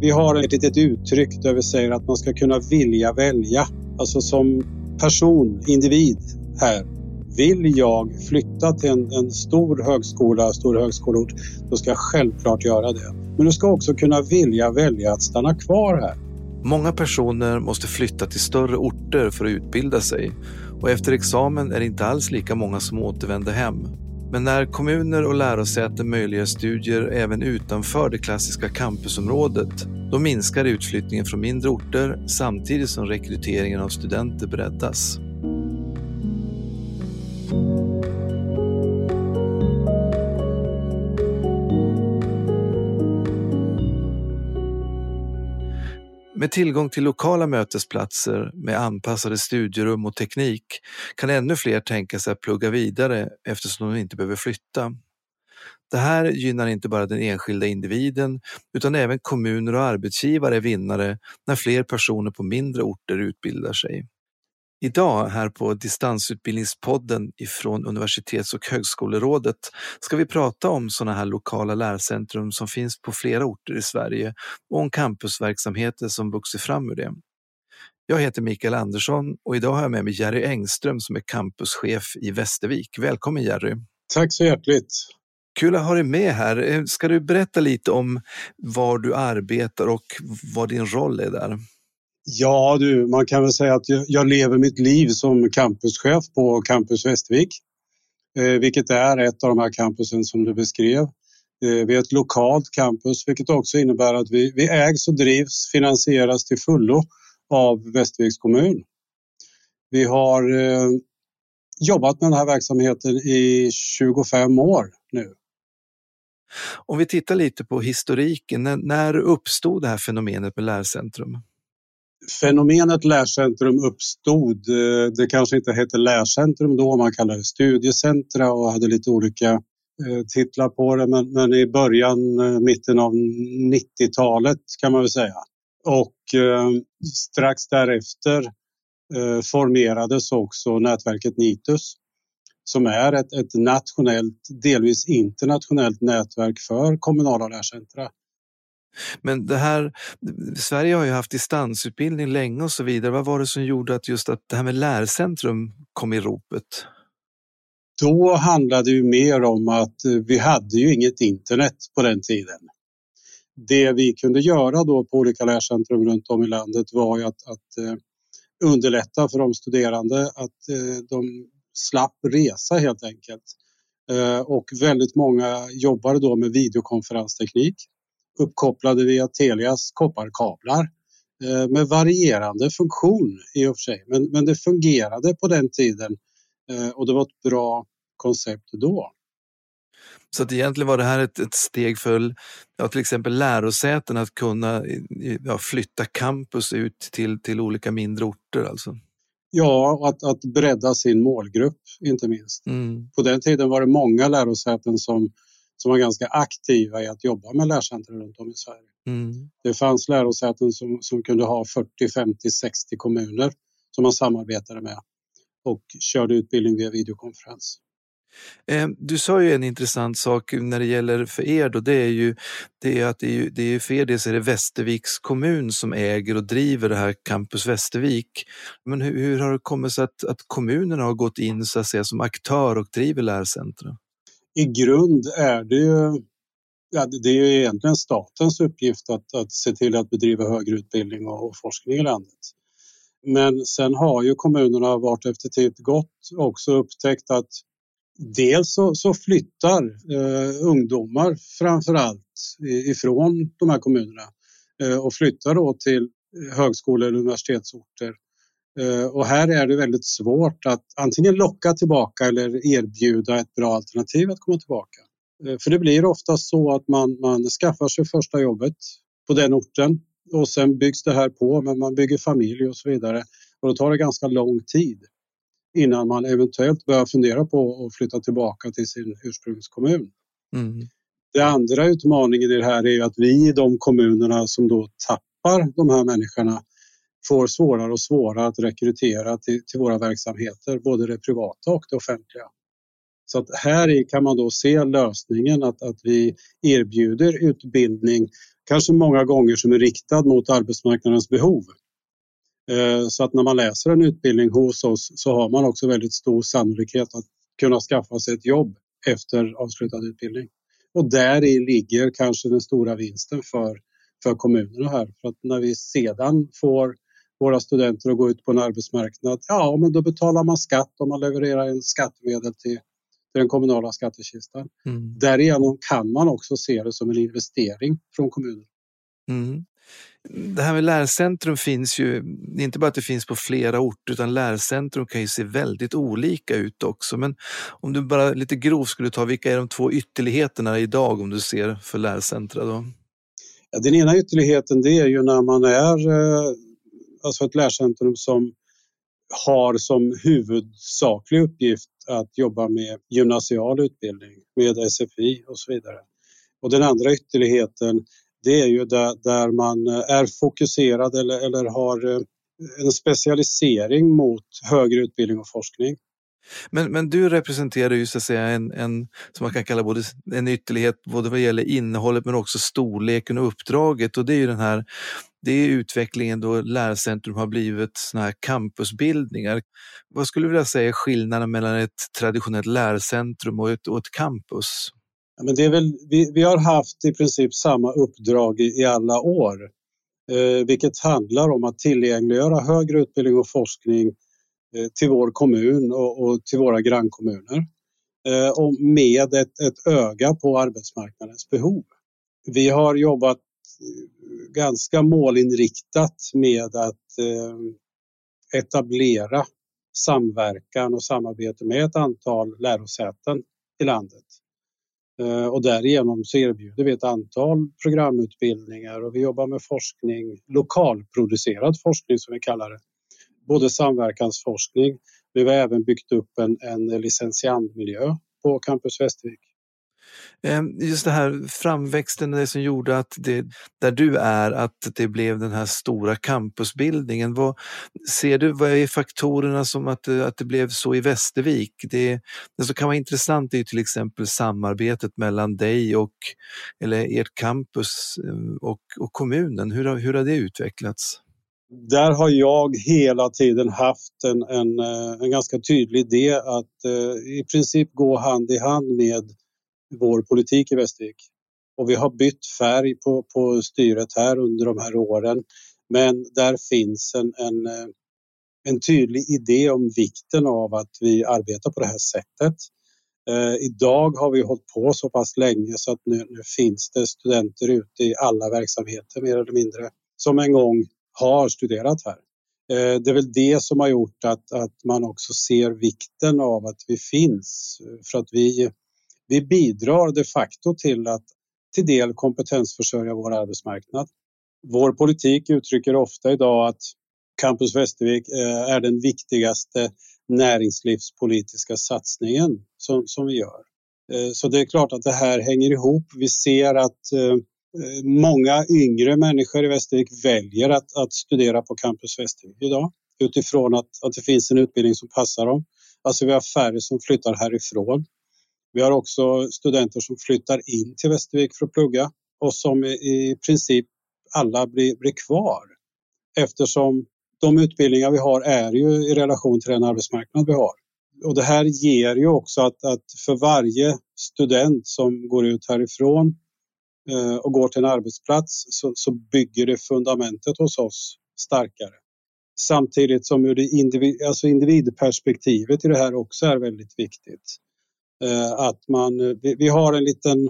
Vi har ett litet uttryck där vi säger att man ska kunna vilja välja. Alltså som person, individ här. Vill jag flytta till en, en stor högskola, stor högskoleort, då ska jag självklart göra det. Men du ska också kunna vilja välja att stanna kvar här. Många personer måste flytta till större orter för att utbilda sig och efter examen är det inte alls lika många som återvänder hem. Men när kommuner och lärosäten möjliggör studier även utanför det klassiska campusområdet, då minskar utflyttningen från mindre orter samtidigt som rekryteringen av studenter breddas. Med tillgång till lokala mötesplatser med anpassade studierum och teknik kan ännu fler tänka sig att plugga vidare eftersom de inte behöver flytta. Det här gynnar inte bara den enskilda individen utan även kommuner och arbetsgivare är vinnare när fler personer på mindre orter utbildar sig. Idag här på Distansutbildningspodden ifrån Universitets och högskolerådet ska vi prata om sådana här lokala lärcentrum som finns på flera orter i Sverige och om campusverksamheter som vuxit fram ur det. Jag heter Mikael Andersson och idag har jag med mig Jerry Engström som är campuschef i Västervik. Välkommen Jerry! Tack så hjärtligt! Kul att ha dig med här. Ska du berätta lite om var du arbetar och vad din roll är där? Ja du, man kan väl säga att jag lever mitt liv som campuschef på Campus Västervik. Eh, vilket är ett av de här campusen som du beskrev. Eh, vi är ett lokalt campus vilket också innebär att vi, vi ägs och drivs, finansieras till fullo av Västerviks kommun. Vi har eh, jobbat med den här verksamheten i 25 år nu. Om vi tittar lite på historiken, när, när uppstod det här fenomenet med lärcentrum? Fenomenet lärcentrum uppstod. Eh, det kanske inte hette lärcentrum då, man kallade det studiecentra och hade lite olika eh, titlar på det. Men, men i början, eh, mitten av 90-talet kan man väl säga. Och eh, strax därefter eh, formerades också nätverket Nitus som är ett, ett nationellt, delvis internationellt nätverk för kommunala lärcentra. Men det här, Sverige har ju haft distansutbildning länge och så vidare. Vad var det som gjorde att just att det här med lärcentrum kom i ropet? Då handlade det ju mer om att eh, vi hade ju inget internet på den tiden. Det vi kunde göra då på olika lärcentrum runt om i landet var ju att, att eh, underlätta för de studerande att eh, de slapp resa helt enkelt. Och väldigt många jobbade då med videokonferensteknik uppkopplade via Telias kopparkablar eh, med varierande funktion i och för sig. Men, men det fungerade på den tiden eh, och det var ett bra koncept då. Så att egentligen var det här ett, ett steg för ja, till exempel lärosäten att kunna ja, flytta campus ut till, till olika mindre orter alltså? Ja, och att, att bredda sin målgrupp inte minst. Mm. På den tiden var det många lärosäten som som var ganska aktiva i att jobba med lärcentrum runt om i Sverige. Mm. Det fanns lärosäten som, som kunde ha 40, 50, 60 kommuner som man samarbetade med och körde utbildning via videokonferens. Du sa ju en intressant sak när det gäller för er då, det är ju det är att det är, det är för er dels är det Västerviks kommun som äger och driver det här Campus Västervik. Men hur, hur har det kommit sig att, att kommunerna har gått in så att säga, som aktör och driver lärcentra? I grund är det ju ja, det är ju egentligen statens uppgift att, att se till att bedriva högre utbildning och, och forskning i landet. Men sen har ju kommunerna vart efter tid gått också upptäckt att dels så, så flyttar eh, ungdomar framför allt ifrån de här kommunerna eh, och flyttar då till eh, högskolor och universitetsorter Eh, och här är det väldigt svårt att antingen locka tillbaka eller erbjuda ett bra alternativ att komma tillbaka. Eh, för det blir ofta så att man, man skaffar sig första jobbet på den orten och sen byggs det här på, men man bygger familj och så vidare. Och då tar det ganska lång tid innan man eventuellt börjar fundera på att flytta tillbaka till sin ursprungskommun. Mm. Den andra utmaningen i det här är att vi i de kommunerna som då tappar de här människorna får svårare och svårare att rekrytera till, till våra verksamheter, både det privata och det offentliga. Så att här kan man då se lösningen att, att vi erbjuder utbildning, kanske många gånger som är riktad mot arbetsmarknadens behov. Eh, så att när man läser en utbildning hos oss så har man också väldigt stor sannolikhet att kunna skaffa sig ett jobb efter avslutad utbildning. Och där i ligger kanske den stora vinsten för, för kommunerna här. För att när vi sedan får våra studenter att gå ut på en arbetsmarknad, ja men då betalar man skatt om man levererar en skattemedel till, till den kommunala skattekistan. Mm. Därigenom kan man också se det som en investering från kommunen. Mm. Det här med lärcentrum finns ju, inte bara att det finns på flera orter utan lärcentrum kan ju se väldigt olika ut också. Men om du bara lite grovt skulle ta, vilka är de två ytterligheterna idag om du ser för lärcentra? Då? Ja, den ena ytterligheten det är ju när man är eh, alltså ett lärcentrum som har som huvudsaklig uppgift att jobba med gymnasial utbildning, med SFI och så vidare. Och den andra ytterligheten det är ju där, där man eh, är fokuserad eller, eller har eh, en specialisering mot högre utbildning och forskning. Men, men du representerar ju så att säga en, en, som man kan kalla både en ytterlighet både vad gäller innehållet men också storleken och uppdraget och det är ju den här det är utvecklingen då lärcentrum har blivit såna här campusbildningar. Vad skulle du vilja säga är skillnaden mellan ett traditionellt lärcentrum och ett, och ett campus? Ja, men det är väl, vi, vi har haft i princip samma uppdrag i, i alla år, eh, vilket handlar om att tillgängliggöra högre utbildning och forskning eh, Eh, till vår kommun och, och till våra grannkommuner eh, och med ett, ett öga på arbetsmarknadens behov. Vi har jobbat eh, ganska målinriktat med att eh, etablera samverkan och samarbete med ett antal lärosäten i landet. Eh, och därigenom så erbjuder vi ett antal programutbildningar och vi jobbar med forskning, lokalproducerad forskning som vi kallar det. Både samverkansforskning, vi har även byggt upp en, en licentiandmiljö på Campus Västervik. Ehm, just det här framväxten, det som gjorde att det, där du är, att det blev den här stora campusbildningen. Vad, ser du, vad är faktorerna som att, att det blev så i Västervik? Det, det som kan vara intressant är ju till exempel samarbetet mellan dig och eller ert campus ehm, och, och kommunen. Hur, hur har det utvecklats? Där har jag hela tiden haft en, en, eh, en ganska tydlig idé att eh, i princip gå hand i hand med vår politik i Västervik. Och vi har bytt färg på, på styret här under de här åren. Men där finns en, en, eh, en tydlig idé om vikten av att vi arbetar på det här sättet. Eh, idag har vi hållit på så pass länge så att nu, nu, finns det studenter ute i alla verksamheter mer eller mindre som en gång har studerat här. Eh, det är väl det som har gjort att, att man också ser vikten av att vi finns för att vi vi bidrar de facto till att till del kompetensförsörja vår arbetsmarknad. Vår politik uttrycker ofta idag att Campus Västervik eh, är den viktigaste näringslivspolitiska satsningen som, som vi gör. Eh, så det är klart att det här hänger ihop. Vi ser att eh, Eh, många yngre människor i Västervik väljer att, att studera på Campus Västervik idag utifrån att, att det finns en utbildning som passar dem. Alltså vi har färre som flyttar härifrån. Vi har också studenter som flyttar in till Västervik för att plugga och som i princip alla blir, blir kvar eftersom de utbildningar vi har är ju i relation till den arbetsmarknad vi har. Och det här ger ju också att, att för varje student som går ut härifrån Eh, och går till en arbetsplats så, så, bygger det fundamentet hos oss starkare. Samtidigt som ur det individ, alltså individperspektivet i det här också är väldigt viktigt. Eh, att man, eh, vi har en liten,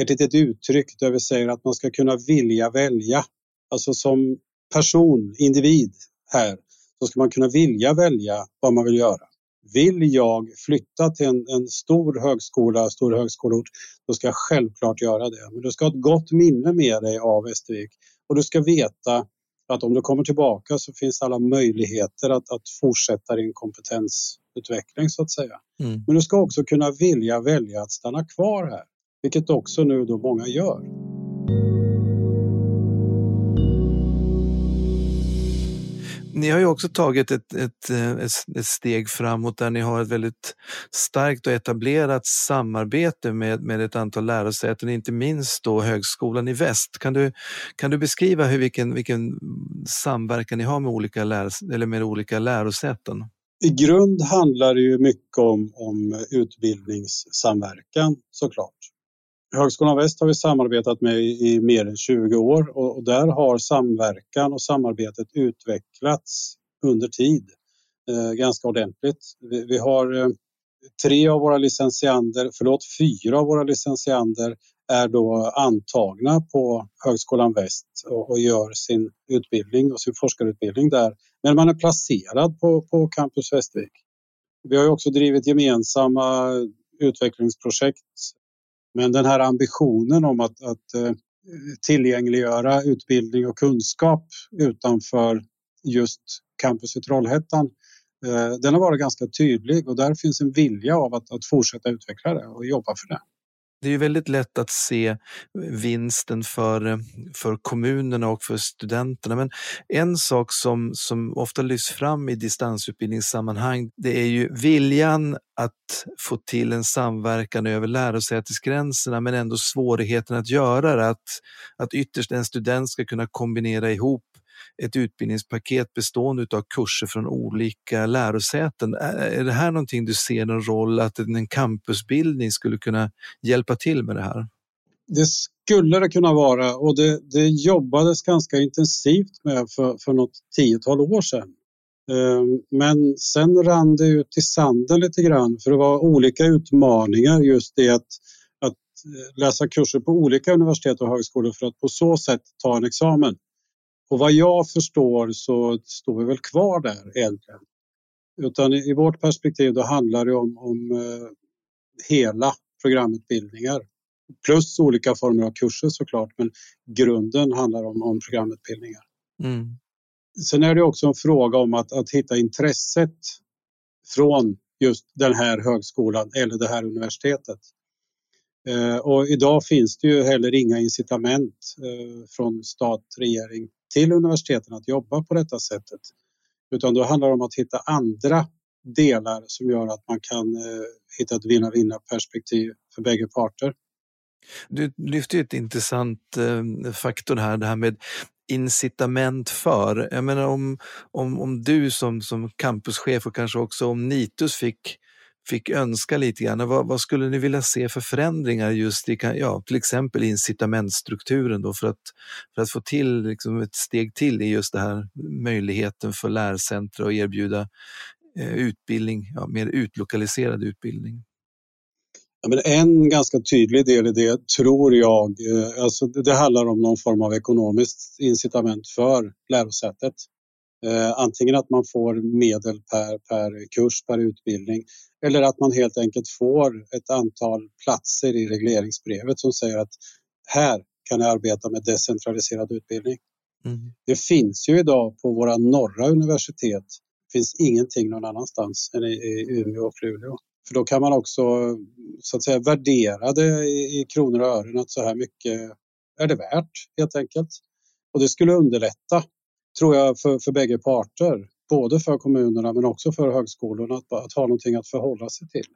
ett litet uttryck där vi säger att man ska kunna vilja välja. Alltså som person, individ här, så ska man kunna vilja välja vad man vill göra. Vill jag flytta till en, en stor högskola, stor högskoleort, då ska jag självklart göra det. Men du ska ha ett gott minne med dig av Västervik och du ska veta att om du kommer tillbaka så finns alla möjligheter att, att fortsätta din kompetensutveckling så att säga. Mm. Men du ska också kunna vilja välja att stanna kvar här, vilket också nu då många gör. Ni har ju också tagit ett, ett, eh, ett, ett, steg framåt där ni har ett väldigt starkt och etablerat samarbete med, med ett antal lärosäten, inte minst då Högskolan i Väst. Kan du, kan du beskriva hur, vilken, vilken samverkan ni har med olika, lär, eller med olika lärosäten? I grund handlar det ju mycket om, om utbildningssamverkan såklart. Högskolan Väst har vi samarbetat med i mer än 20 år och där har samverkan och samarbetet utvecklats under tid eh, ganska ordentligt. Vi, har eh, tre av våra licensiander, förlåt fyra av våra licensiander, är då antagna på Högskolan Väst och, gör sin utbildning och sin forskarutbildning där. Men man är placerad på, på Campus Västervik. Vi har också drivit gemensamma utvecklingsprojekt men den här ambitionen om att, att eh, tillgängliggöra utbildning och kunskap utanför just campus i Trollhättan, eh, den har varit ganska tydlig och där finns en vilja av att, att fortsätta utveckla det och jobba för det. Det är ju väldigt lätt att se vinsten för, eh, för kommunerna och för studenterna. Men en sak som, som ofta lyfts fram i distansutbildningssammanhang, det är ju viljan att få till en samverkan över lärosätesgränserna men ändå svårigheten att göra det. Att, att ytterst en student ska kunna kombinera ihop ett utbildningspaket bestående av kurser från olika lärosäten. Är det här någonting du ser en roll att en campusbildning skulle kunna hjälpa till med det här? Det skulle det kunna vara och det, det jobbades ganska intensivt med för, för något tiotal år sedan. Ehm, men sen rann det ut i sanden lite grann för det var olika utmaningar just det att, att eh, läsa kurser på olika universitet och högskolor för att på så sätt ta en examen. Och vad jag förstår så står vi väl kvar där egentligen. Utan i vårt perspektiv då handlar det om, om eh, hela programutbildningar. Plus olika former av kurser såklart, men grunden handlar om, om programutbildningar. Mm. Sen är det också en fråga om att, att hitta intresset från just den här högskolan eller det här universitetet. Eh, och idag finns det ju heller inga incitament eh, från stat, regering till universiteten att jobba på detta sättet. Utan då handlar det om att hitta andra delar som gör att man kan eh, hitta ett vinna-vinna perspektiv för bägge parter. Du lyfter ett intressant eh, faktor här, det här med incitament för. Jag menar om, om, om du som, som campuschef och kanske också om Nitus fick fick önska lite grann. Vad, vad, skulle ni vilja se för förändringar just i ja, till exempel incitamentstrukturen då för att, för att få till liksom ett steg till i just det här möjligheten för lärcentra att erbjuda eh, utbildning, ja, mer utlokaliserad utbildning? Ja, men en ganska tydlig del i det tror jag, eh, alltså det handlar om någon form av ekonomiskt incitament för lärosätet. Eh, antingen att man får medel per, per kurs, per utbildning eller att man helt enkelt får ett antal platser i regleringsbrevet som säger att här kan jag arbeta med decentraliserad utbildning. Mm. Det finns ju idag på våra norra universitet. Finns ingenting någon annanstans än i, i Umeå och Luleå. För då kan man också så att säga värdera det i, i kronor och ören att så här mycket är det värt helt enkelt. Och det skulle underlätta tror jag, för, för bägge parter. Både för kommunerna men också för högskolorna att, att ha någonting att förhålla sig till.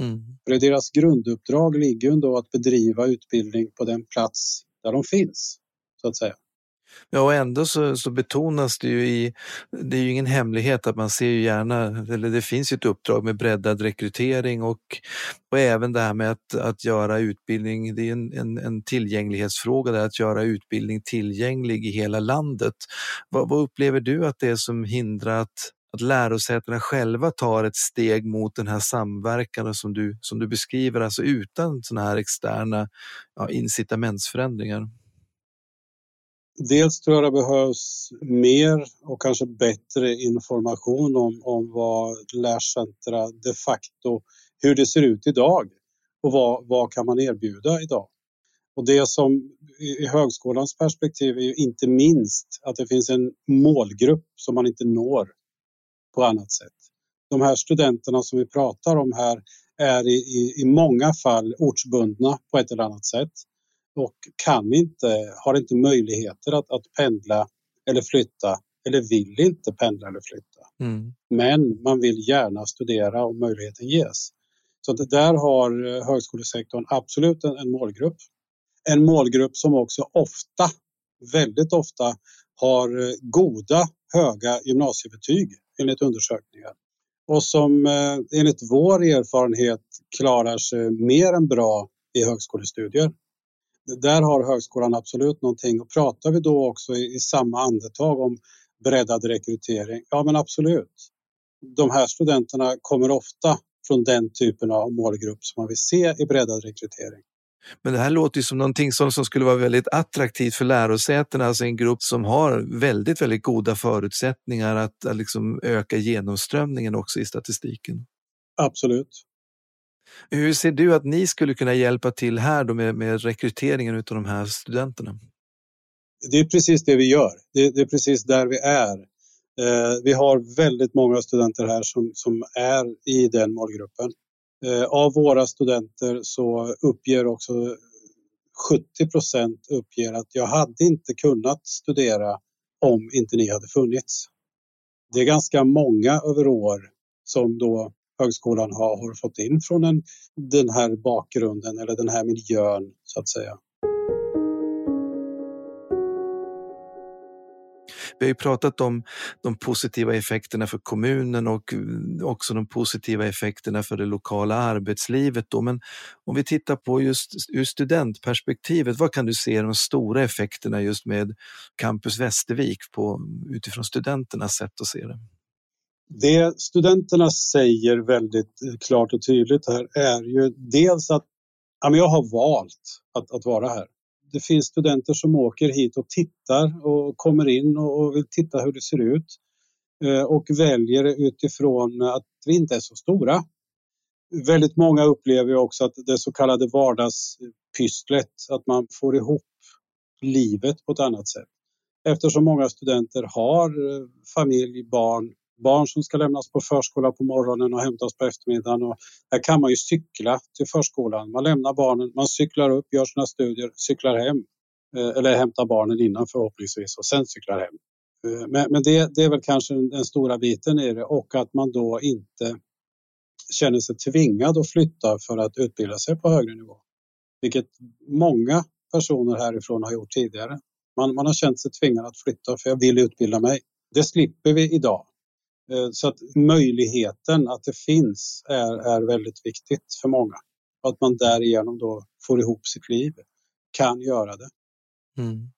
Mm. För deras grunduppdrag ligger ju ändå att bedriva utbildning på den plats där de finns, så att säga. Ja, och ändå så, så, betonas det ju i, det är ju ingen hemlighet att man ser ju gärna, eller det finns ju ett uppdrag med breddad rekrytering och, och även det här med att, att göra utbildning, det är en, en, en tillgänglighetsfråga, där, att göra utbildning tillgänglig i hela landet. Vad, vad upplever du att det är som hindrar att, att lärosätena själva tar ett steg mot den här samverkan som du, som du beskriver, alltså utan sådana här externa ja, incitamentsförändringar? Dels tror jag det behövs mer och kanske bättre information om, om vad lärcentra de facto, hur det ser ut idag och vad, vad kan man erbjuda idag. Och det som i högskolans perspektiv är ju inte minst att det finns en målgrupp som man inte når på annat sätt. De här studenterna som vi pratar om här är i, i, i många fall ortsbundna på ett eller annat sätt och kan inte, har inte möjligheter att, att pendla eller flytta eller vill inte pendla eller flytta. Mm. Men man vill gärna studera om möjligheten ges. Så det där har eh, högskolesektorn absolut en, en målgrupp. En målgrupp som också ofta, väldigt ofta, har eh, goda, höga gymnasiebetyg enligt undersökningar och som eh, enligt vår erfarenhet klarar sig mer än bra i högskolestudier. Där har högskolan absolut någonting och pratar vi då också i, i samma andetag om breddad rekrytering, ja men absolut. De här studenterna kommer ofta från den typen av målgrupp som man vill se i breddad rekrytering. Men det här låter ju som någonting som, som skulle vara väldigt attraktivt för lärosätena, alltså en grupp som har väldigt, väldigt goda förutsättningar att, att liksom öka genomströmningen också i statistiken. Absolut. Hur ser du att ni skulle kunna hjälpa till här då med, med rekryteringen av de här studenterna? Det är precis det vi gör. Det, det är precis där vi är. Eh, vi har väldigt många studenter här som, som är i den målgruppen. Eh, av våra studenter så uppger också 70 procent uppger att jag hade inte kunnat studera om inte ni hade funnits. Det är ganska många över år som då högskolan har, har fått in från en, den här bakgrunden eller den här miljön så att säga. Vi har ju pratat om de positiva effekterna för kommunen och också de positiva effekterna för det lokala arbetslivet. Då. Men om vi tittar på just ur studentperspektivet, vad kan du se de stora effekterna just med Campus Västervik på, utifrån studenternas sätt att se det? Det studenterna säger väldigt eh, klart och tydligt här är ju dels att ja, jag har valt att, att vara här det finns studenter som åker hit och tittar och kommer in och vill titta hur det ser ut eh, och väljer utifrån att vi inte är så stora. Väldigt många upplever också att det så kallade vardagspysslet, att man får ihop livet på ett annat sätt. Eftersom många studenter har eh, familj, barn, barn som ska lämnas på förskola på morgonen och hämtas på eftermiddagen. Och här kan man ju cykla till förskolan. Man lämnar barnen, man cyklar upp, gör sina studier, cyklar hem. Eh, eller hämtar barnen innan förhoppningsvis och sen cyklar hem. Eh, men, men det, det, är väl kanske den stora biten i det och att man då inte känner sig tvingad att flytta för att utbilda sig på högre nivå. Vilket många personer härifrån har gjort tidigare. Man, man har känt sig tvingad att flytta för jag vill utbilda mig. Det slipper vi idag. Eh, så att möjligheten att det finns är, är väldigt viktigt för många. Att man därigenom då får ihop sitt liv, kan göra det. Mm.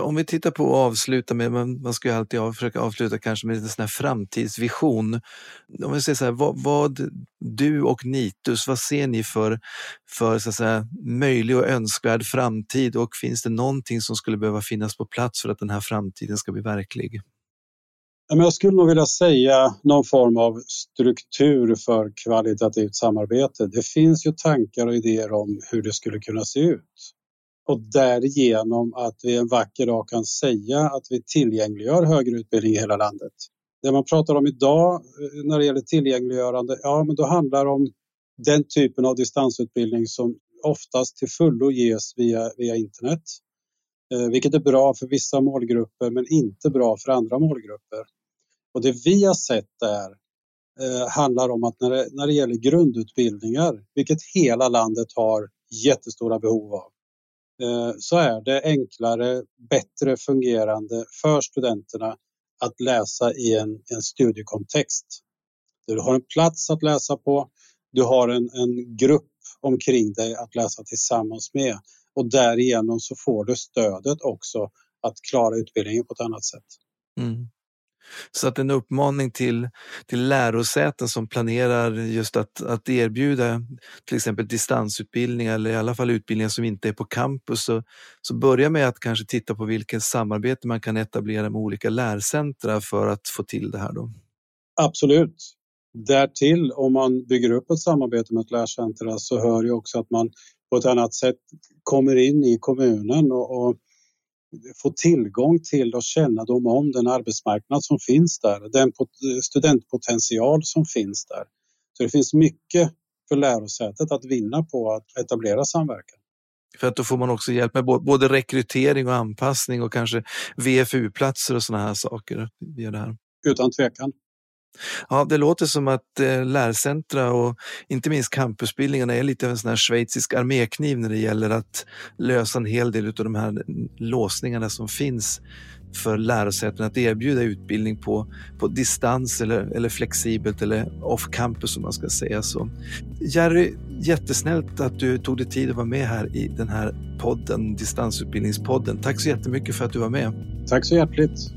Om vi tittar på att avsluta med, man ska ju alltid försöka avsluta kanske med en sån här framtidsvision. Om vi säger så här, vad, vad, du och Nitus, vad ser ni för, för så att säga, möjlig och önskvärd framtid och finns det någonting som skulle behöva finnas på plats för att den här framtiden ska bli verklig? Jag skulle nog vilja säga någon form av struktur för kvalitativt samarbete. Det finns ju tankar och idéer om hur det skulle kunna se ut. Och därigenom att vi en vacker dag kan säga att vi tillgängliggör högre utbildning i hela landet. Det man pratar om idag eh, när det gäller tillgängliggörande, ja men då handlar det om den typen av distansutbildning som oftast till fullo ges via, via internet. Eh, vilket är bra för vissa målgrupper men inte bra för andra målgrupper. Och det vi har sett där eh, handlar om att när det, när det gäller grundutbildningar, vilket hela landet har jättestora behov av, eh, så är det enklare, bättre fungerande för studenterna att läsa i en, en studiekontext. Du har en plats att läsa på, du har en, en grupp omkring dig att läsa tillsammans med och därigenom så får du stödet också att klara utbildningen på ett annat sätt. Mm. Så att en uppmaning till, till lärosäten som planerar just att, att erbjuda till exempel distansutbildningar eller i alla fall utbildningar som inte är på campus. Så, så börja med att kanske titta på vilket samarbete man kan etablera med olika lärcentra för att få till det här. Då. Absolut. Därtill om man bygger upp ett samarbete med ett lärcentra så hör ju också att man på ett annat sätt kommer in i kommunen och, och få tillgång till och kännedom om den arbetsmarknad som finns där, den studentpotential som finns där. Så det finns mycket för lärosätet att vinna på att etablera samverkan. För att då får man också hjälp med både rekrytering och anpassning och kanske VFU-platser och sådana här saker via det här. Utan tvekan. Ja, det låter som att eh, lärcentra och inte minst campusbildningarna är lite av en sån här schweizisk armékniv när det gäller att lösa en hel del av de här låsningarna som finns för lärosäten att erbjuda utbildning på, på distans eller, eller flexibelt eller off campus om man ska säga. Så, Jerry, jättesnällt att du tog dig tid att vara med här i den här podden, distansutbildningspodden. Tack så jättemycket för att du var med. Tack så hjärtligt.